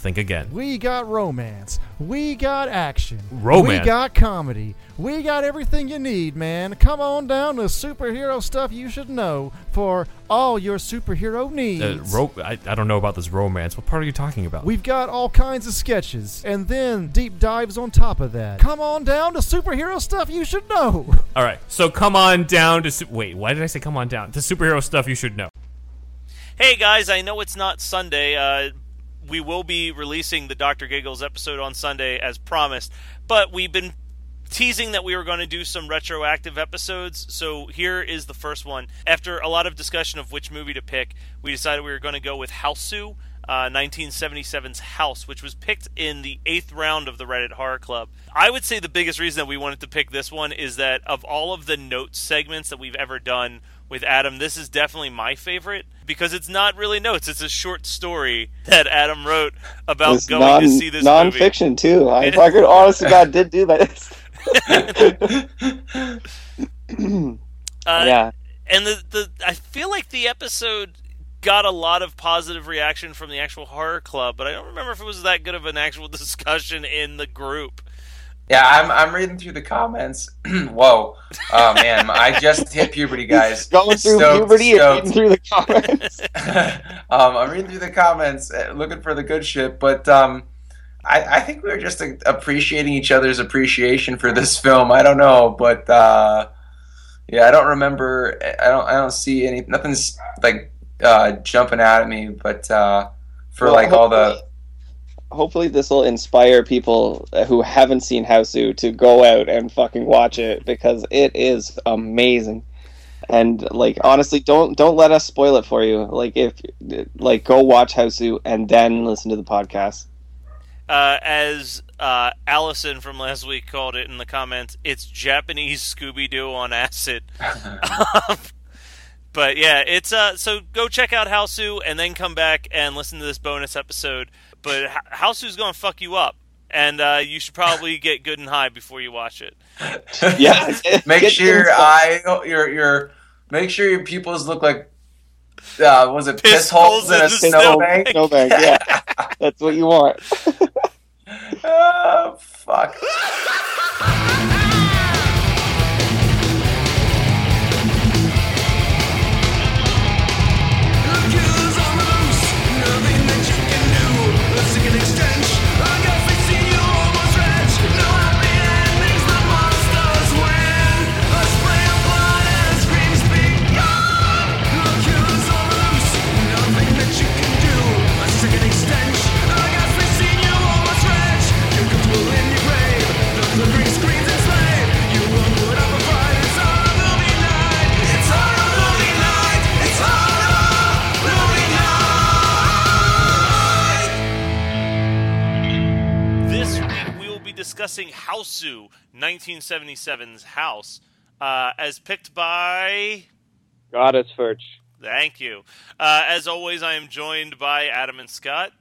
think again. We got romance. We got action. Romance? We got comedy. We got everything you need, man. Come on down to superhero stuff you should know for all your superhero needs. Uh, ro- I, I don't know about this romance. What part are you talking about? We've got all kinds of sketches and then deep dives on top of that. Come on down to superhero stuff you should know. All right, so come on down to. Su- Wait, why did I say come on down? To superhero stuff you should know. Hey guys, I know it's not Sunday. Uh, we will be releasing the Dr. Giggles episode on Sunday as promised, but we've been teasing that we were going to do some retroactive episodes. So here is the first one. After a lot of discussion of which movie to pick, we decided we were going to go with Hausu. Uh, 1977's House, which was picked in the eighth round of the Reddit Horror Club. I would say the biggest reason that we wanted to pick this one is that of all of the notes segments that we've ever done with Adam, this is definitely my favorite because it's not really notes. It's a short story that Adam wrote about It's going non to see this movie. nonfiction too. I It- fucking honestly God did do that. Uh, yeah. and the, the I feel like the episode got a lot of positive reaction from the actual horror club, but I don't remember if it was that good of an actual discussion in the group. Yeah, I'm I'm reading through the comments. Whoa, oh man, I just hit puberty, guys. Going through Stoked, puberty stoked. and reading through the comments. um, I'm reading through the comments, uh, looking for the good shit. But um, I, I think we were just uh, appreciating each other's appreciation for this film. I don't know, but uh, yeah, I don't remember. I don't. I don't see any. Nothing's like uh, jumping out at me. But uh, for Well, like all the hopefully- Hopefully, this will inspire people who haven't seen Hausu to go out and fucking watch it because it is amazing. And like honestly, don't don't let us spoil it for you. Like if like go watch Hausu and then listen to the podcast. Uh, as uh, Allison from last week called it in the comments, it's Japanese Scooby Doo on acid. but yeah, it's uh. So go check out Hausu and then come back and listen to this bonus episode. But H- Hausu's gonna fuck you up, and uh, you should probably get good and high before you watch it. Yeah, make Get sure your eye, your your, make sure your pupils look like, uh, was it Piss piss, holes holes in in a snowbank? Snowbank, yeah, that's what you want. oh fuck! Discussing 1977's House, uh, as picked by. Goddess Furch. Thank you. Uh, as always, I am joined by Adam and Scott.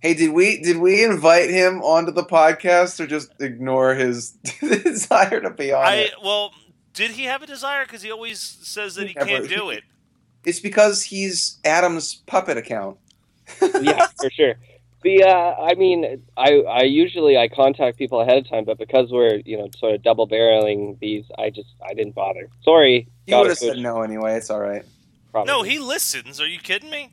Hey, did we did we invite him onto the podcast or just ignore his desire to be on I it? well, did he have a desire? Because he always says that he Never. can't do it. It's because he's Adam's puppet account. yeah, for sure. The uh, I mean, I I usually I contact people ahead of time, but because we're you know sort of double barreling these, I just I didn't bother. Sorry, He would have said no anyway. It's all right. Probably. No, he listens. Are you kidding me?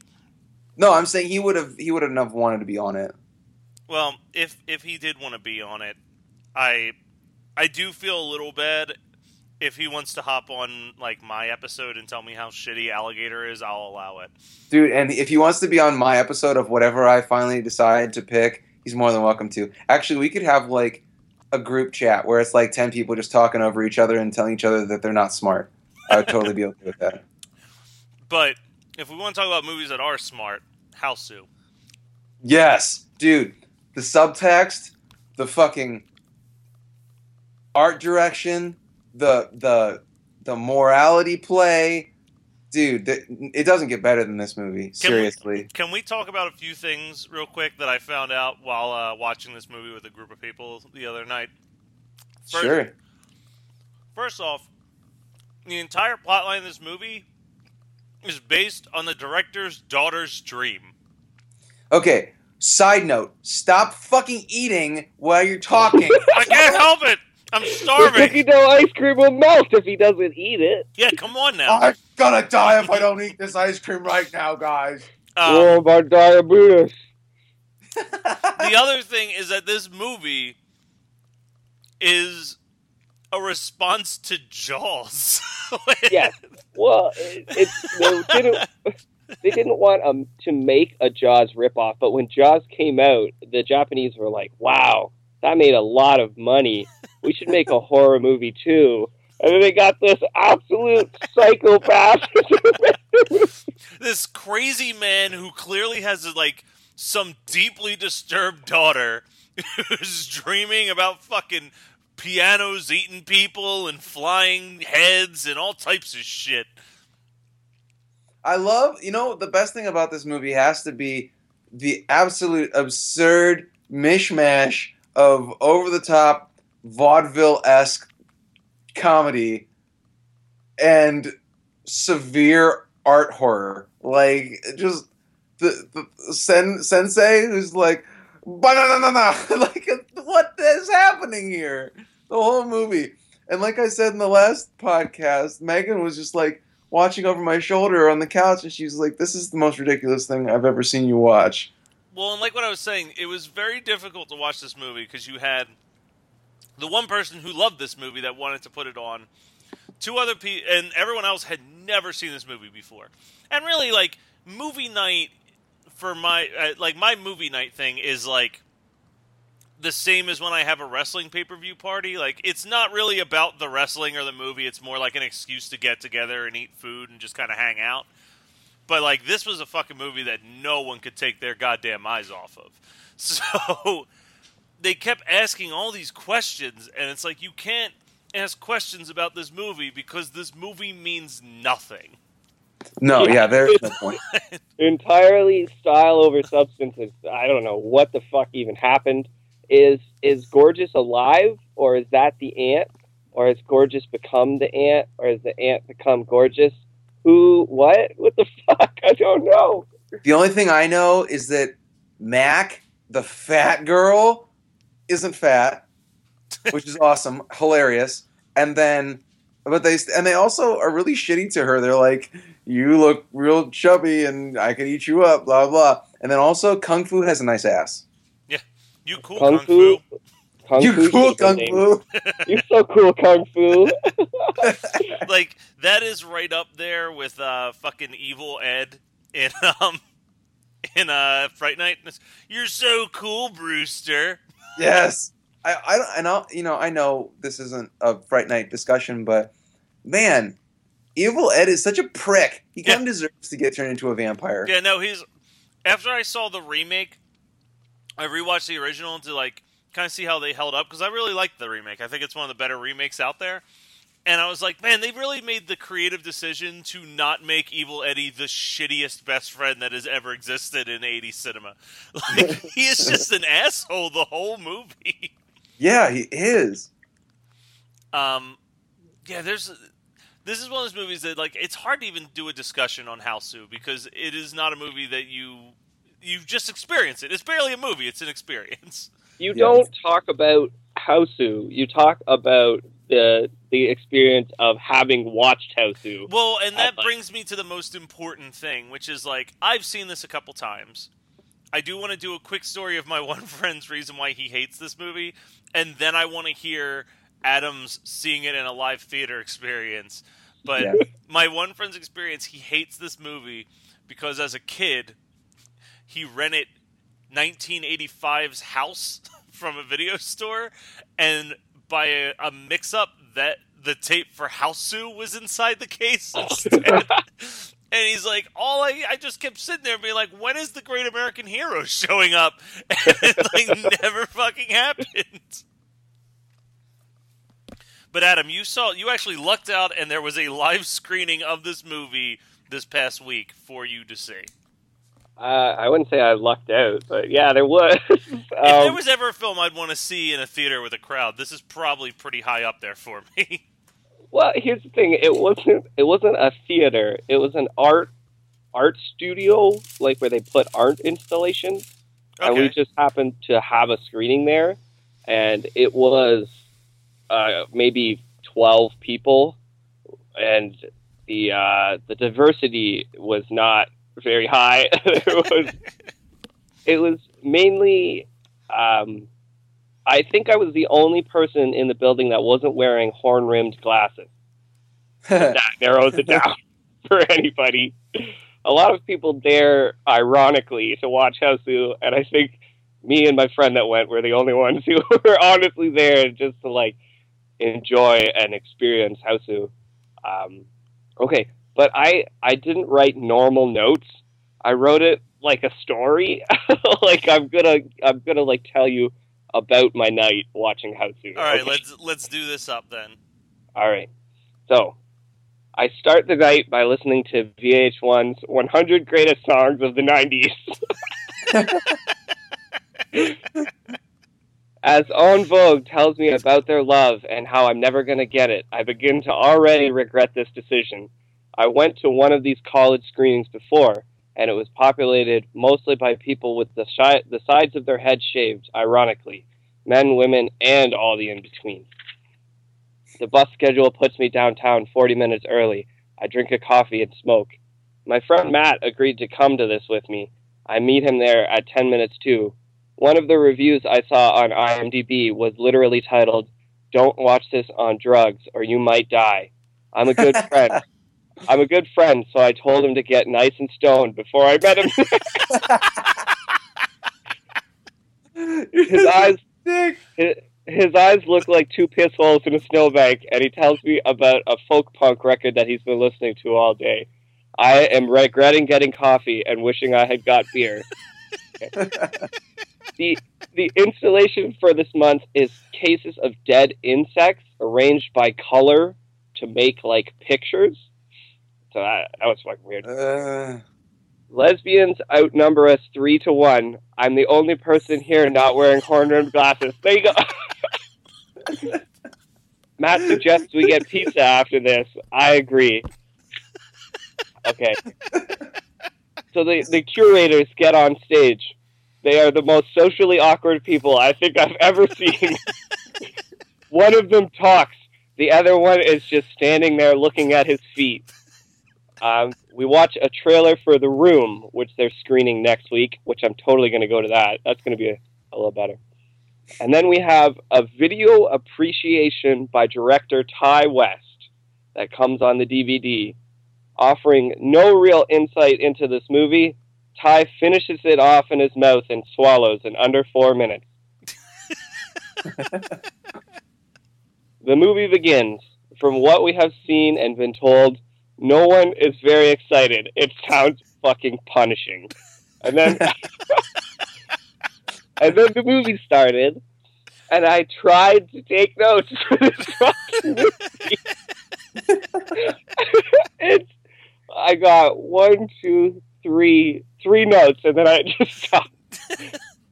No, I'm saying he would have. He would have wanted to be on it. Well, if if he did want to be on it, I I do feel a little bad. If he wants to hop on like my episode and tell me how shitty alligator is, I'll allow it. Dude, and if he wants to be on my episode of whatever I finally decide to pick, he's more than welcome to. Actually, we could have like a group chat where it's like 10 people just talking over each other and telling each other that they're not smart. I would totally be okay with that. But if we want to talk about movies that are smart, Hausu. Yes, dude. The subtext, the fucking art direction, the the the morality play, dude. th- it doesn't get better than this movie. Can we- Seriously. Can we talk about a few things real quick that I found out while uh, watching this movie with a group of people the other night? First- Sure. First off, the entire plotline of this movie is based on the director's daughter's dream. Okay. Side note: Stop fucking eating while you're talking. I can't help it. I'm starving. The cookie dough ice cream will melt if he doesn't eat it. Yeah, come on now. I'm gonna die if I don't eat this ice cream right now, guys. Um, oh, my diabetes. the other thing is that this movie is a response to Jaws. Yes. Well, it, it's they didn't they didn't want um to make a Jaws ripoff, but when Jaws came out, the Japanese were like, "Wow, that made a lot of money. We should make a horror movie too." And then they got this absolute psychopath. this crazy man who clearly has like some deeply disturbed daughter who's dreaming about fucking pianos eating people and flying heads and all types of shit. I love, you know, the best thing about this movie has to be the absolute absurd mishmash of over the top vaudeville esque comedy and severe art horror. Like, just the, the sen, sensei who's like, banana, like, what is happening here? The whole movie. And like I said in the last podcast, Megan was just like, watching over my shoulder on the couch, and she's like, "This is the most ridiculous thing I've ever seen you watch." Well, and like what I was saying, it was very difficult to watch this movie because you had the one person who loved this movie that wanted to put it on, two other people, and everyone else had never seen this movie before. And really, like movie night for my uh, like my movie night thing is like the same as when I have a wrestling pay per view party. Like it's not really about the wrestling or the movie. It's more like an excuse to get together and eat food and just kind of hang out. But like this was a fucking movie that no one could take their goddamn eyes off of. So they kept asking all these questions, and it's like you can't ask questions about this movie because this movie means nothing. No, Yeah. yeah, there's no point. entirely style over substance. It's, I don't know what the fuck even happened. Is is Gorgeous alive, or is that the ant, or has Gorgeous become the ant, or has the ant become Gorgeous? Who? What? What the fuck? I don't know. The only thing I know is that Mac, the fat girl, isn't fat, which is awesome, hilarious. And then, but they and they also are really shitty to her. They're like, "You look real chubby, and I can eat you up." Blah blah. And then also, Kung Fu has a nice ass. Yeah, you cool Kung, kung, Fu. fu? Kung you Fu cool Kung Fu. You're so cool, Kung Fu. like that is right up there with uh fucking evil Ed in um in uh Fright Night. You're so cool, Brewster. Yes. I, I and I you know I know this isn't a Fright Night discussion, but man, Evil Ed is such a prick. He kind of deserves to get turned into a vampire. Yeah, no, he's. After I saw the remake, I rewatched the original to like kind of see how they held up because I really liked the remake. I think it's one of the better remakes out there. And I was like, man, they really made the creative decision to not make Evil Eddie the shittiest best friend that has ever existed in 80s cinema. Like, he is just an asshole the whole movie. Yeah, he is. Um, yeah, there's. This is one of those movies that like it's hard to even do a discussion on Hausu because it is not a movie that you you just experience it. It's barely a movie; it's an experience. You Yeah. don't talk about Hausu. You talk about the the experience of having watched Hausu. Well, and that like- brings me to the most important thing, which is like I've seen this a couple times. I do want to do a quick story of my one friend's reason why he hates this movie, and then I want to hear Adam's seeing it in a live theater experience. But Yeah. my one friend's experience, he hates this movie because as a kid, he rented 1985's House from a video store, and by a, a mix-up, that the tape for Hausu was inside the case instead. and he's like, all I, I just kept sitting there being like, when is the Great American Hero showing up? And it like never fucking happened. But Adam, you saw, you actually lucked out, and there was a live screening of this movie this past week for you to see. Uh, I wouldn't say I lucked out, but yeah, there was. If there Um, was ever a film I'd want to see in a theater with a crowd, this is probably pretty high up there for me. Well, here's the thing. It wasn't. It wasn't a theater. It was an art art studio, like where they put art installations. And we just happened to have a screening there, and it was uh, maybe twelve people, and the uh, the diversity was not very high. it was it was mainly. Um, I think I was the only person in the building that wasn't wearing horn rimmed glasses. That narrows it down for anybody. A lot of people dare, ironically, to watch Hausu, and I think me and my friend that went were the only ones who were honestly there just to like enjoy and experience Hausu. Um, okay, but I I didn't write normal notes. I wrote it like a story. like I'm gonna I'm gonna like tell you about my night watching Hausu. All right, okay? let's let's do this up then. All right. So, I start the night by listening to VH1's 100 Greatest Songs of the 90s. As En Vogue tells me about their love and how I'm never going to get it, I begin to already regret this decision. I went to one of these college screenings before, and it was populated mostly by people with the, shi- the sides of their head shaved, ironically men, women, and all the in between. The bus schedule puts me downtown 40 minutes early. I drink a coffee and smoke. My friend Matt agreed to come to this with me. I meet him there at 10 minutes to. One of the reviews I saw on IMDb was literally titled, Don't watch this on drugs or you might die. I'm a good friend. I'm a good friend, so I told him to get nice and stoned before I met him. his eyes his, his eyes look like two piss holes in a snowbank, and he tells me about a folk punk record that he's been listening to all day. I am regretting getting coffee and wishing I had got beer. the the installation for this month is cases of dead insects arranged by color to make like pictures. So that, that was fucking weird. Uh, Lesbians outnumber us three to one. I'm the only person here not wearing horn rimmed glasses. There you go. Matt suggests we get pizza after this. I agree. Okay. So the, the curators get on stage. They are the most socially awkward people I think I've ever seen. one of them talks. The other one is just standing there looking at his feet. Um, we watch a trailer for The Room, which they're screening next week, which I'm totally going to go to that. That's going to be a, a little better. And then we have a video appreciation by director Ti West that comes on the DVD, offering no real insight into this movie. Ti finishes it off in his mouth and swallows in under four minutes. the movie begins. From what we have seen and been told, no one is very excited. It sounds fucking punishing. And then and then the movie started and I tried to take notes for this fucking movie. it's I got one, two, three, three notes and then I just stopped.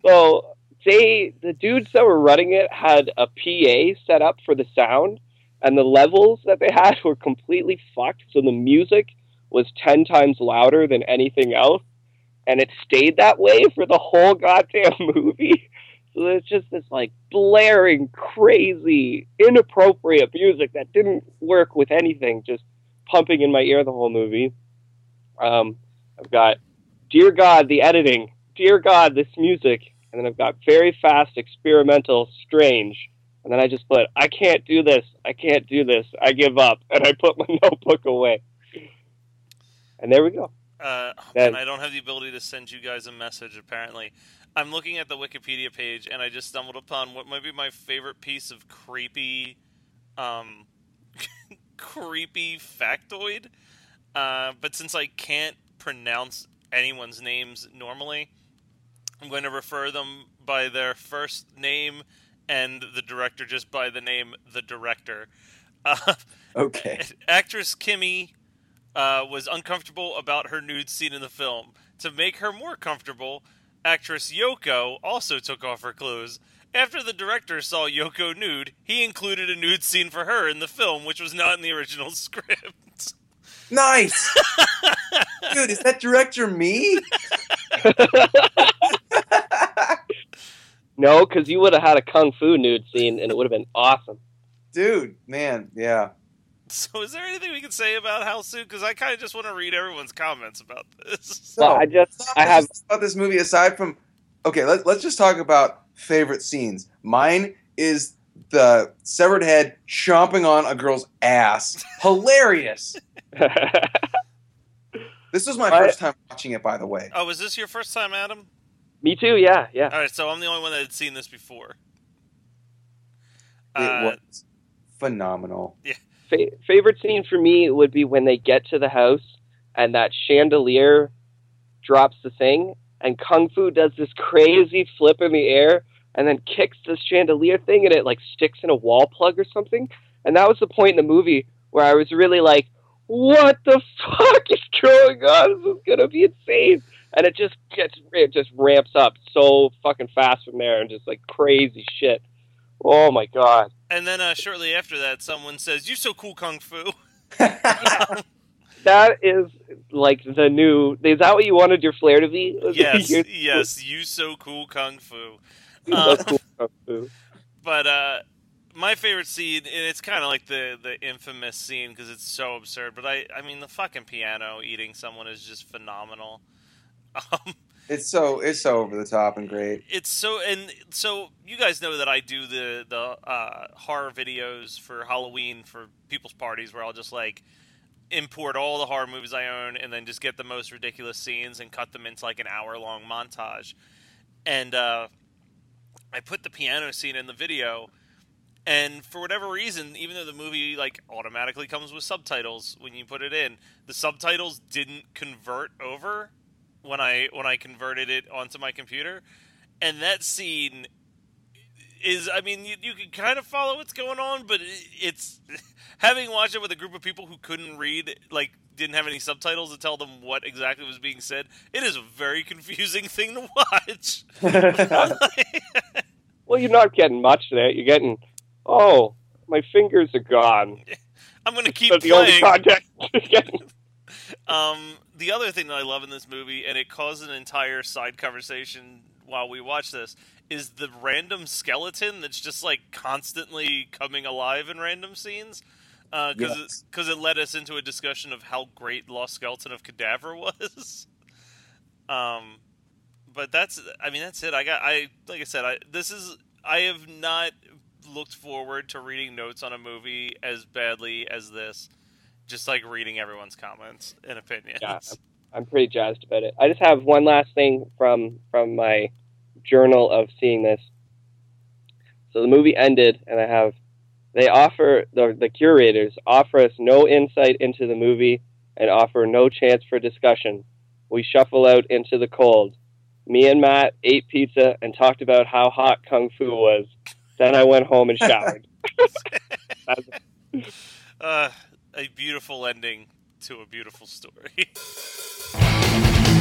so they the dudes that were running it had a PA set up for the sound and the levels that they had were completely fucked. So the music was 10 times louder than anything else. And it stayed that way for the whole goddamn movie. So it's just this like blaring, crazy, inappropriate music that didn't work with anything, just pumping in my ear the whole movie. Um, I've got Dear God, the editing. Dear God, this music. And then I've got very fast, experimental, strange. And then I just put, I can't do this. I can't do this. I give up. And I put my notebook away. And there we go. Uh, and I don't have the ability to send you guys a message. Apparently, I'm looking at the Wikipedia page, and I just stumbled upon what might be my favorite piece of creepy, um, creepy factoid. Uh, but since I can't pronounce anyone's names normally, I'm going to refer them by their first name, and the director just by the name the director. Uh, Okay. actress Kimmy uh, was uncomfortable about her nude scene in the film. To make her more comfortable, actress Yoko also took off her clothes. After the director saw Yoko nude, he included a nude scene for her in the film, which was not in the original script. Nice. Dude, is that director me? No, because you would have had a kung fu nude scene, and it would have been awesome. Dude, man, yeah. So, is there anything we can say about Hausu? Because I kind of just want to read everyone's comments about this. Well, I just, I have, this- about this movie aside from okay let's let's just talk about favorite scenes mine is the severed head chomping on a girl's ass hilarious this was my Right. first time watching it by the way Oh, was this your first time, Adam? Me too. Yeah, yeah. All right, so I'm the only one that had seen this before. it Uh, was phenomenal Fa- favorite scene for me would be when they get to the house and that chandelier drops the thing, and Kung Fu does this crazy flip in the air and then kicks this chandelier thing, and it like sticks in a wall plug or something. And that was the point in the movie where I was really like, "What the fuck is going on? This is gonna be insane!" And it just gets it just ramps up so fucking fast from there, and just like crazy shit. Oh my god. and then uh, shortly after that, someone says, "You so cool, kung fu." That is like the new. Is that what you wanted your flair to be? yes, You're yes, you so cool, kung fu. so Uh, cool, Kung Fu. but uh, my favorite scene, and it's kind of like the the infamous scene because it's so absurd. But I, I mean, the fucking piano eating someone is just phenomenal. Um, it's so it's so over the top and great it's so and so you guys know that I do the the uh, horror videos for Halloween for people's parties where I'll just like import all the horror movies I own and then just get the most ridiculous scenes and cut them into like an hour long montage. And uh, I put the piano scene in the video and for whatever reason, even though the movie like automatically comes with subtitles when you put it in, the subtitles didn't convert over when I when I converted it onto my computer. And that scene is I mean you, you can kind of follow what's going on, but it, it's having watched it with a group of people who couldn't read like didn't have any subtitles to tell them what exactly was being said. It is a very confusing thing to watch. Well, you're not getting much there. You're getting, oh, my fingers are gone. I'm going to keep That's the only playing. Context you're getting. Um, the other thing that I love in this movie, and it caused an entire side conversation while we watch this, is the random skeleton that's just like constantly coming alive in random scenes. Because Yes. it, 'cause it led us into a discussion of how great Lost Skeleton of Cadavra was. um, but that's, I mean, that's it. I got, I like I said, I this is, I have not looked forward to reading notes on a movie as badly as this. Just like reading everyone's comments and opinions. Yeah. I'm pretty jazzed about it. I just have one last thing from from my journal of seeing this. So the movie ended, and I have they offer the the curators offer us no insight into the movie and offer no chance for discussion. We shuffle out into the cold. Me and Matt ate pizza and talked about how hot kung fu was. Then I went home and showered. Uh, a beautiful ending to a beautiful story.